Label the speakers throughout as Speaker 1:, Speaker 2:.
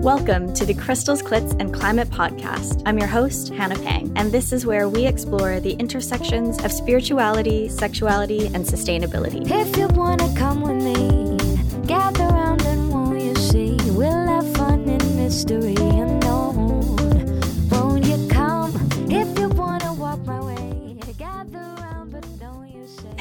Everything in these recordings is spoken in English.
Speaker 1: Welcome to the Crystals, Clits, and Climate podcast. I'm your host, Hannah Pang, and this is where we explore the intersections of spirituality, sexuality, and sustainability.
Speaker 2: If you wanna come with me, gather round and won't you see? We'll have fun in mystery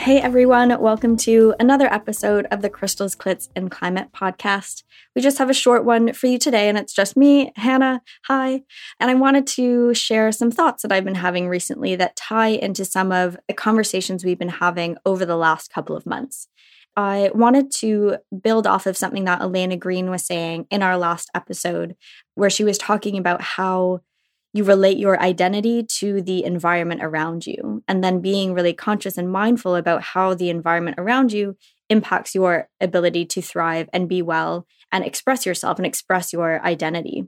Speaker 1: Hey everyone, welcome to another episode of the Crystals, Clits, and Climate podcast. We just have a short one for you today, and it's just me, Hannah. Hi. And I wanted to share some thoughts that I've been having recently that tie into some of the conversations we've been having over the last couple of months. I wanted to build off of something that Elena Green was saying in our last episode, where she was talking about how you relate your identity to the environment around you, and then being really conscious and mindful about how the environment around you impacts your ability to thrive and be well and express yourself and express your identity.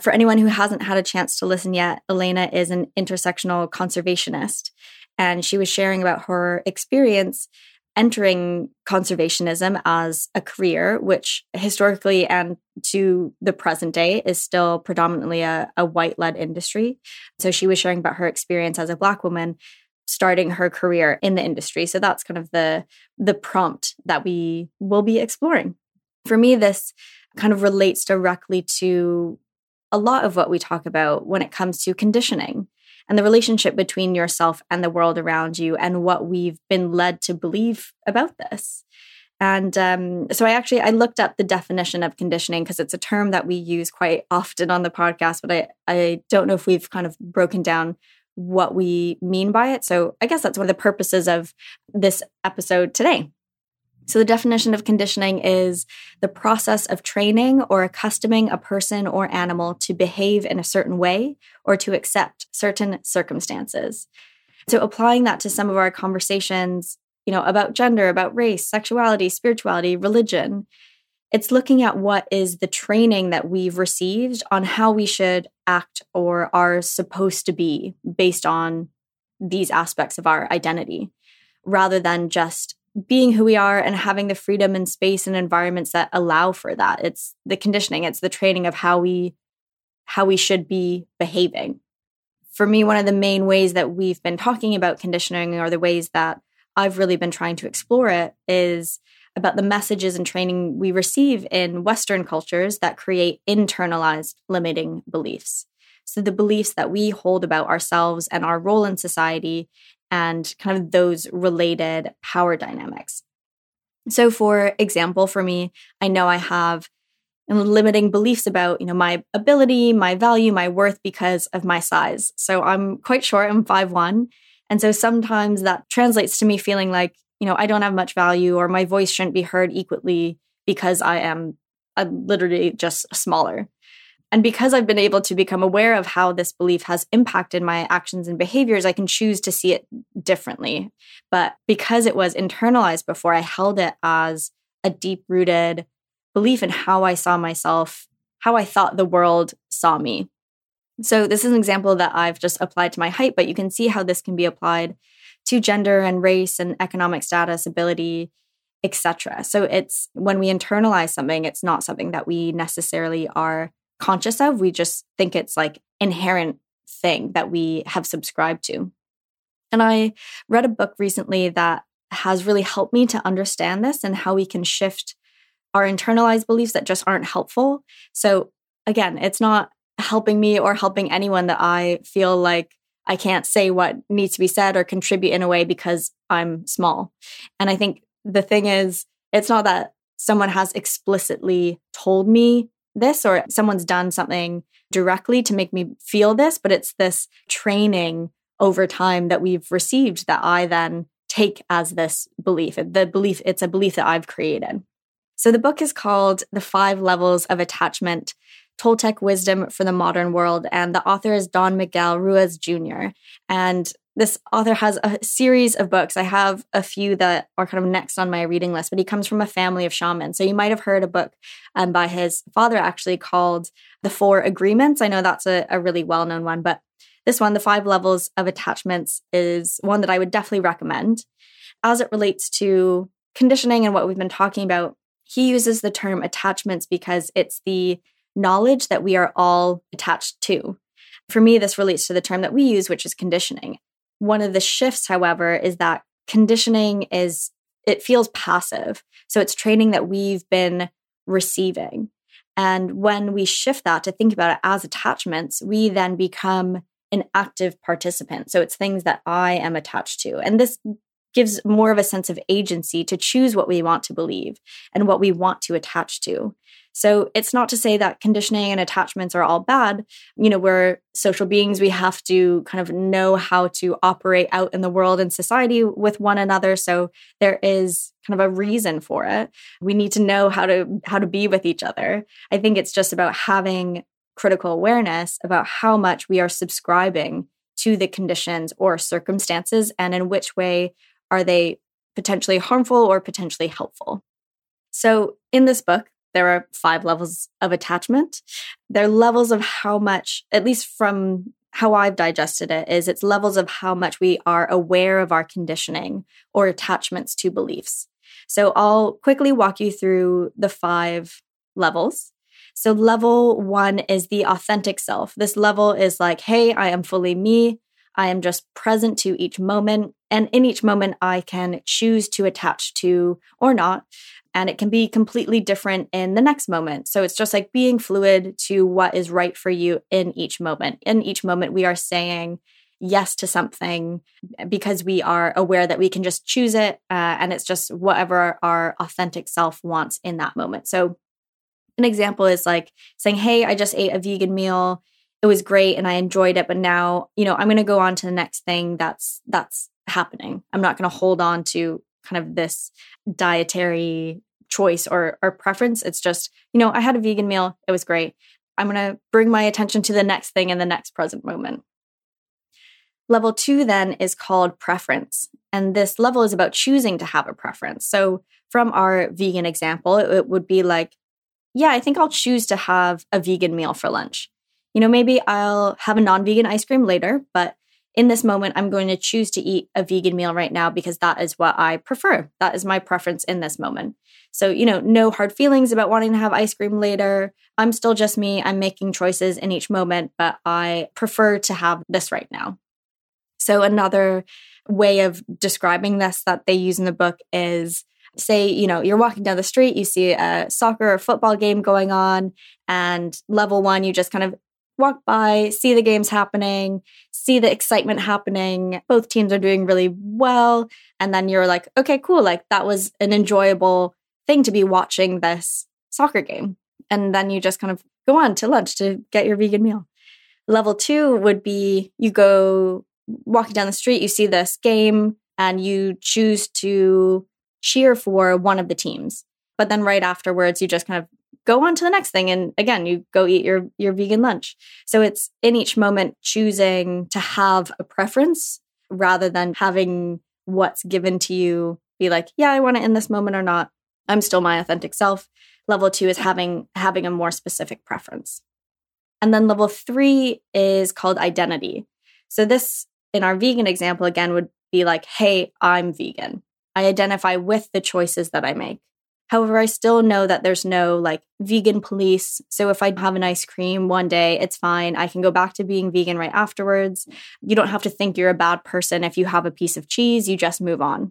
Speaker 1: For anyone who hasn't had a chance to listen yet, Elena is an intersectional conservationist, and she was sharing about her experience entering conservationism as a career, which historically and to the present day is still predominantly a, a white led industry. So she was sharing about her experience as a Black woman starting her career in the industry. So that's kind of the the prompt that we will be exploring. For me this kind of relates directly to a lot of what we talk about when it comes to conditioning and the relationship between yourself and the world around you and what we've been led to believe about this. And um, so i actually i looked up the definition of conditioning because it's a term that we use quite often on the podcast but i i don't know if we've kind of broken down what we mean by it. So i guess that's one of the purposes of this episode today so, the definition of conditioning is the process of training or accustoming a person or animal to behave in a certain way or to accept certain circumstances. So, applying that to some of our conversations, you know, about gender, about race, sexuality, spirituality, religion, it's looking at what is the training that we've received on how we should act or are supposed to be based on these aspects of our identity rather than just being who we are and having the freedom and space and environments that allow for that. It's the conditioning it's the training of how we how we should be behaving. For me one of the main ways that we've been talking about conditioning or the ways that i've really been trying to explore it is about the messages and training we receive in western cultures that create internalized limiting beliefs. So the beliefs that we hold about ourselves and our role in society and kind of those related power dynamics. So, for example, for me, I know I have limiting beliefs about you know my ability my value my worth because of my size. So i'm quite short i'm 5'1 and so sometimes that translates to me feeling like you know i don't have much value or my voice shouldn't be heard equally because i am I'm literally just smaller and because I've been able to become aware of how this belief has impacted my actions and behaviors, I can choose to see it differently. But because it was internalized before, I held it as a deep rooted belief in how I saw myself, how I thought the world saw me. So, this is an example that I've just applied to my height, but you can see how this can be applied to gender and race and economic status, ability, etc. So, it's when we internalize something, it's not something that we necessarily are conscious of. We just think it's like inherent thing that we have subscribed to. And I read a book recently that has really helped me to understand this and how we can shift our internalized beliefs that just aren't helpful. So again, it's not helping me or helping anyone that I feel like I can't say what needs to be said or contribute in a way because I'm small. And I think the thing is, it's not that someone has explicitly told me this or someone's done something directly to make me feel this, but it's this training over time that we've received that I then take as this belief. The belief, it's a belief that I've created. So the book is called The Five Levels of Attachment Toltec Wisdom for the Modern World, and the author is Don Miguel Ruiz Jr. And this author has a series of books. I have a few that are kind of next on my reading list, but he comes from a family of shamans. So you might have heard a book um, by his father actually called The Four Agreements. I know that's a, a really well known one, but this one, The Five Levels of Attachments, is one that I would definitely recommend. As it relates to conditioning and what we've been talking about, he uses the term attachments because it's the knowledge that we are all attached to. For me, this relates to the term that we use, which is conditioning. One of the shifts, however, is that conditioning is, it feels passive. So it's training that we've been receiving. And when we shift that to think about it as attachments, we then become an active participant. So it's things that I am attached to. And this gives more of a sense of agency to choose what we want to believe and what we want to attach to. So it's not to say that conditioning and attachments are all bad. You know, we're social beings. We have to kind of know how to operate out in the world and society with one another. So there is kind of a reason for it. We need to know how to how to be with each other. I think it's just about having critical awareness about how much we are subscribing to the conditions or circumstances and in which way are they potentially harmful or potentially helpful. So in this book, there are five levels of attachment. They're levels of how much, at least from how I've digested it, is it's levels of how much we are aware of our conditioning or attachments to beliefs. So I'll quickly walk you through the five levels. So, level one is the authentic self. This level is like, hey, I am fully me. I am just present to each moment. And in each moment, I can choose to attach to or not and it can be completely different in the next moment. So it's just like being fluid to what is right for you in each moment. In each moment, we are saying yes to something because we are aware that we can just choose it uh, and it's just whatever our authentic self wants in that moment. So an example is like saying, Hey, I just ate a vegan meal. It was great and I enjoyed it, but now, you know, I'm going to go on to the next thing that's that's happening. I'm not going to hold on to kind of this dietary choice or or preference. It's just, you know, I had a vegan meal, it was great. I'm going to bring my attention to the next thing in the next present moment. Level 2 then is called preference. And this level is about choosing to have a preference. So from our vegan example, it, it would be like, yeah, I think I'll choose to have a vegan meal for lunch. You know, maybe I'll have a non-vegan ice cream later, but in this moment, I'm going to choose to eat a vegan meal right now because that is what I prefer. That is my preference in this moment. So, you know, no hard feelings about wanting to have ice cream later. I'm still just me. I'm making choices in each moment, but I prefer to have this right now. So, another way of describing this that they use in the book is say you know you're walking down the street you see a soccer or football game going on and level 1 you just kind of walk by, see the games happening, see the excitement happening. Both teams are doing really well. And then you're like, okay, cool. Like that was an enjoyable thing to be watching this soccer game. And then you just kind of go on to lunch to get your vegan meal. Level two would be you go walking down the street, you see this game, and you choose to cheer for one of the teams. But then right afterwards, you just kind of go on to the next thing and again you go eat your your vegan lunch so it's in each moment choosing to have a preference rather than having what's given to you be like yeah i want it in this moment or not i'm still my authentic self level 2 is having having a more specific preference and then level 3 is called identity so this in our vegan example again would be like hey i'm vegan i identify with the choices that i make However, I still know that there's no like vegan police. So if I have an ice cream one day, it's fine. I can go back to being vegan right afterwards. You don't have to think you're a bad person if you have a piece of cheese, you just move on.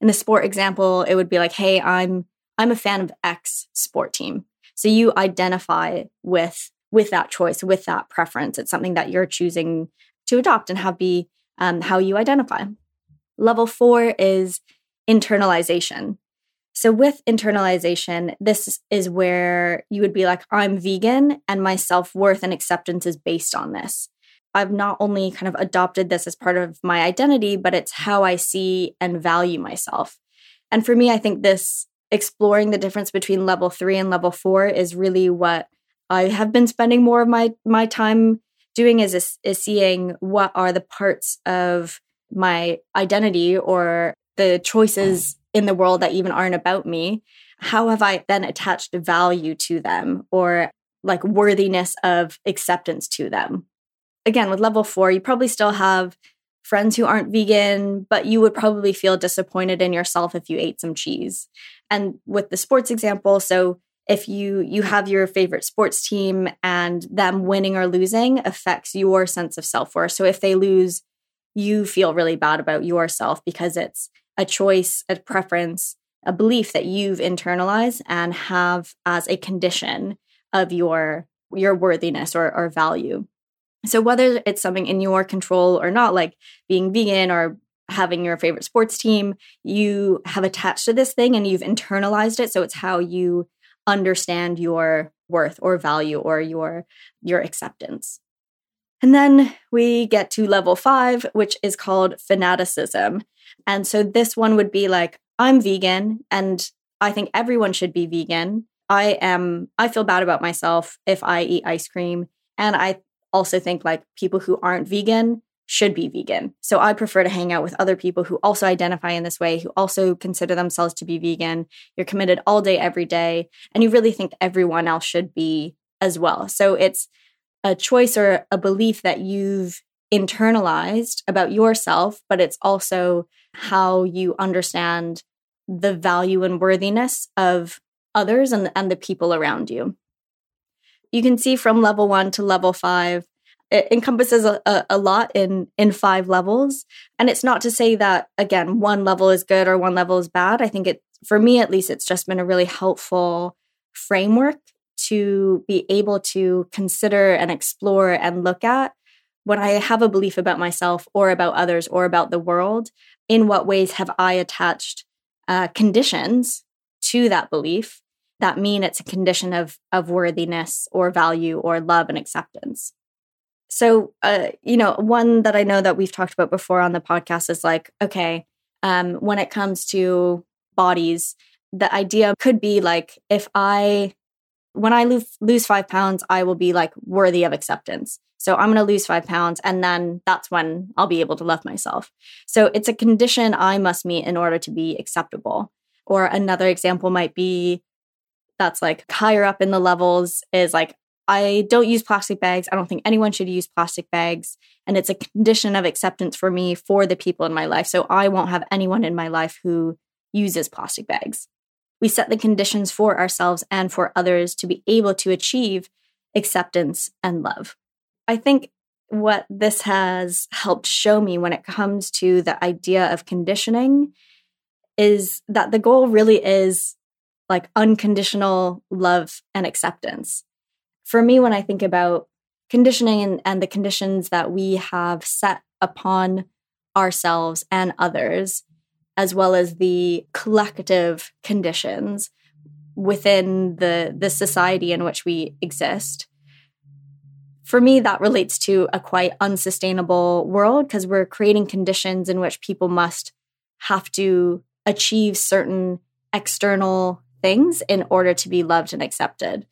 Speaker 1: In the sport example, it would be like, "Hey, I'm I'm a fan of X sport team." So you identify with with that choice, with that preference. It's something that you're choosing to adopt and have be um, how you identify. Level four is internalization. So, with internalization, this is where you would be like, I'm vegan and my self worth and acceptance is based on this. I've not only kind of adopted this as part of my identity, but it's how I see and value myself. And for me, I think this exploring the difference between level three and level four is really what I have been spending more of my my time doing is, is, seeing what are the parts of my identity or the choices in the world that even aren't about me, how have I then attached value to them or like worthiness of acceptance to them? Again, with level four, you probably still have friends who aren't vegan, but you would probably feel disappointed in yourself if you ate some cheese. And with the sports example, so if you you mm. have your favorite sports team and them winning or losing affects your sense of self-worth. So if they lose you feel really bad about yourself because it's a choice a preference a belief that you've internalized and have as a condition of your your worthiness or, or value. So whether it's something in your control or not like being vegan or having your favorite sports team you have attached to this thing and you've internalized it so it's how you understand your worth or value or your your acceptance. And then we get to level 5 which is called fanaticism. And so this one would be like I'm vegan and I think everyone should be vegan. I am I feel bad about myself if I eat ice cream and I also think like people who aren't vegan should be vegan. So I prefer to hang out with other people who also identify in this way, who also consider themselves to be vegan. You're committed all day, every day, and you really think everyone else should be as well. So it's a choice or a belief that you've internalized about yourself, but it's also how you understand the value and worthiness of others and, and the people around you. You can see from level one to level five it encompasses a, a, a, lot in in five levels. And it's not to say that again one level is good or one level is bad. I think it for me at least it's just been a really helpful framework to be able to consider and explore and look at when i have a belief about myself or about others or about the world in what ways have i attached uh, conditions to that belief that mean it's a condition of of worthiness or value or love and acceptance so, uh, you know, one that I know that we've talked about before on the podcast is like, okay, um, when it comes to bodies, the idea could be like, if I, when I lose, lose five pounds, I will be like worthy of acceptance. So I'm going to lose five pounds, and then that's when I'll be able to love myself. So it's a condition I must meet in order to be acceptable. Or another example might be that's like higher up in the levels is like I don't use plastic bags. I don't think anyone should use plastic bags. And it's a condition of acceptance for me for the people in my life. So I won't have anyone in my life who uses plastic bags. We set the conditions for ourselves and for others to be able to achieve acceptance and love. I think what this has helped show me when it comes to the idea of conditioning is that the goal really is like unconditional love and acceptance for me, when I think about conditioning and, and the conditions that we have set upon ourselves and others, as well as the collective conditions within the, the society in which we exist, for me, that relates to a quite unsustainable world because we're creating conditions in which people must have to achieve certain external things in order to be loved and accepted.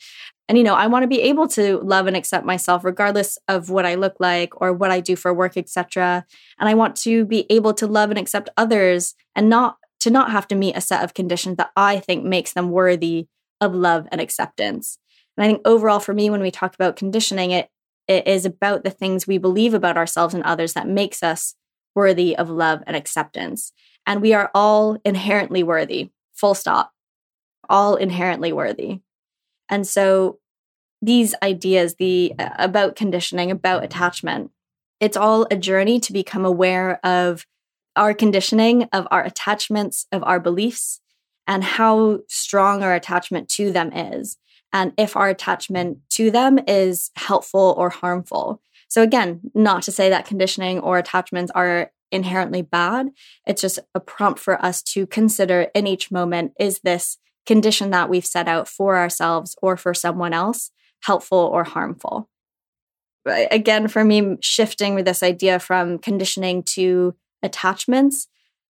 Speaker 1: And, you know, I want to be able to love and accept myself regardless of what I look like or what I do for work, etc. And I want to be able to love and accept others and not to not have to meet a set of conditions that I think makes them worthy of love and acceptance. And I think overall for me, when we talk about conditioning, it it is about the things we believe about ourselves and others that makes us worthy of love and acceptance. And we are all inherently worthy, full stop, all inherently worthy. And so these ideas, the about conditioning, about attachment, it's all a journey to become aware of our conditioning, of our attachments, of our beliefs, and how strong our attachment to them is. And if our attachment to them is helpful or harmful. So, again, not to say that conditioning or attachments are inherently bad. It's just a prompt for us to consider in each moment is this condition that we've set out for ourselves or for someone else helpful or harmful. Again, for me, shifting with this idea from conditioning to attachments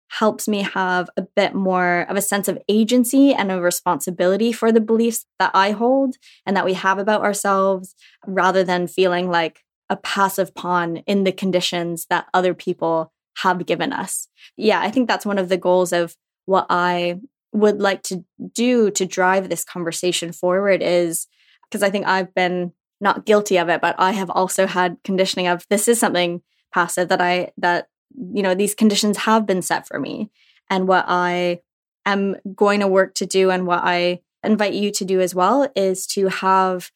Speaker 1: helps me have a bit more of a sense of agency and a responsibility for the beliefs that I hold and that we have about ourselves rather than feeling like a passive pawn in the conditions that other people have given us. Yeah, I think that's one of the goals of what I would like to do to drive this conversation forward is because I think I've been not guilty of it, but I have also had conditioning of this is something passive that I that you know these conditions have been set for me and what I am going to work to do and what I invite you to do as well is to have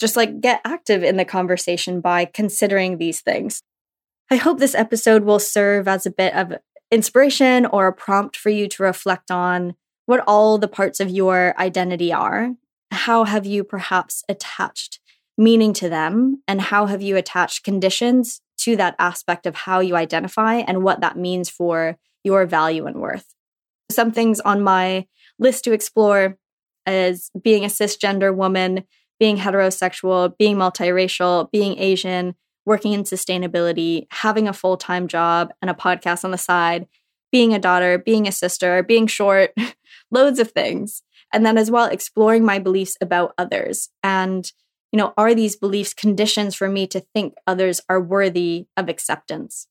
Speaker 1: just like get active in the conversation by considering these things. I hope this episode will serve as a bit of inspiration or a prompt for you to reflect on what all the parts of your identity are. How have you perhaps attached meaning to them? And how have you attached conditions to that aspect of how you identify and what that means for your value and worth? Some things on my list to explore is being a cisgender woman, being heterosexual, being multiracial, being Asian, working in sustainability, having a full time job and a podcast on the side, being a daughter, being a sister, being short, loads of things. And then as well, exploring my beliefs about others. And, you know, are these beliefs conditions for me to think others are worthy of acceptance?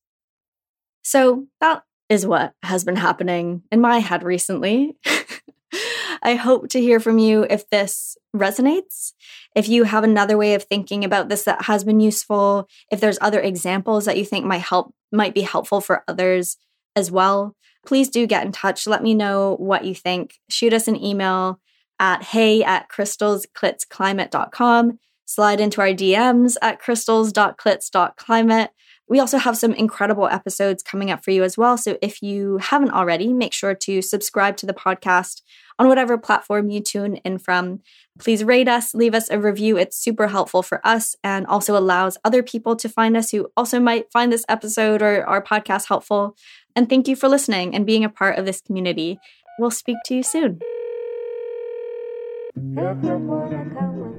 Speaker 1: So that is what has been happening in my head recently. I hope to hear from you if this resonates. If you have another way of thinking about this that has been useful, if there's other examples that you think might help might be helpful for others as well, please do get in touch. Let me know what you think. Shoot us an email at hey at crystalsclitsclimate.com. Slide into our DMs at crystals.clits.climate. We also have some incredible episodes coming up for you as well. So if you haven't already, make sure to subscribe to the podcast on whatever platform you tune in from. Please rate us, leave us a review. It's super helpful for us and also allows other people to find us who also might find this episode or our podcast helpful. And thank you for listening and being a part of this community. We'll speak to you soon.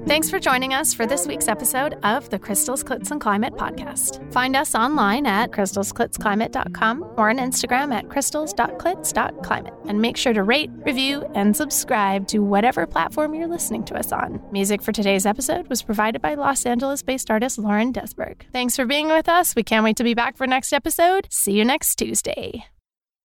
Speaker 3: Thanks for joining us for this week's episode of the Crystals, Clits, and Climate podcast. Find us online at crystalsclitsclimate.com or on Instagram at crystals.clits.climate. And make sure to rate, review, and subscribe to whatever platform you're listening to us on. Music for today's episode was provided by Los Angeles based artist Lauren Desberg. Thanks for being with us. We can't wait to be back for next episode. See you next Tuesday.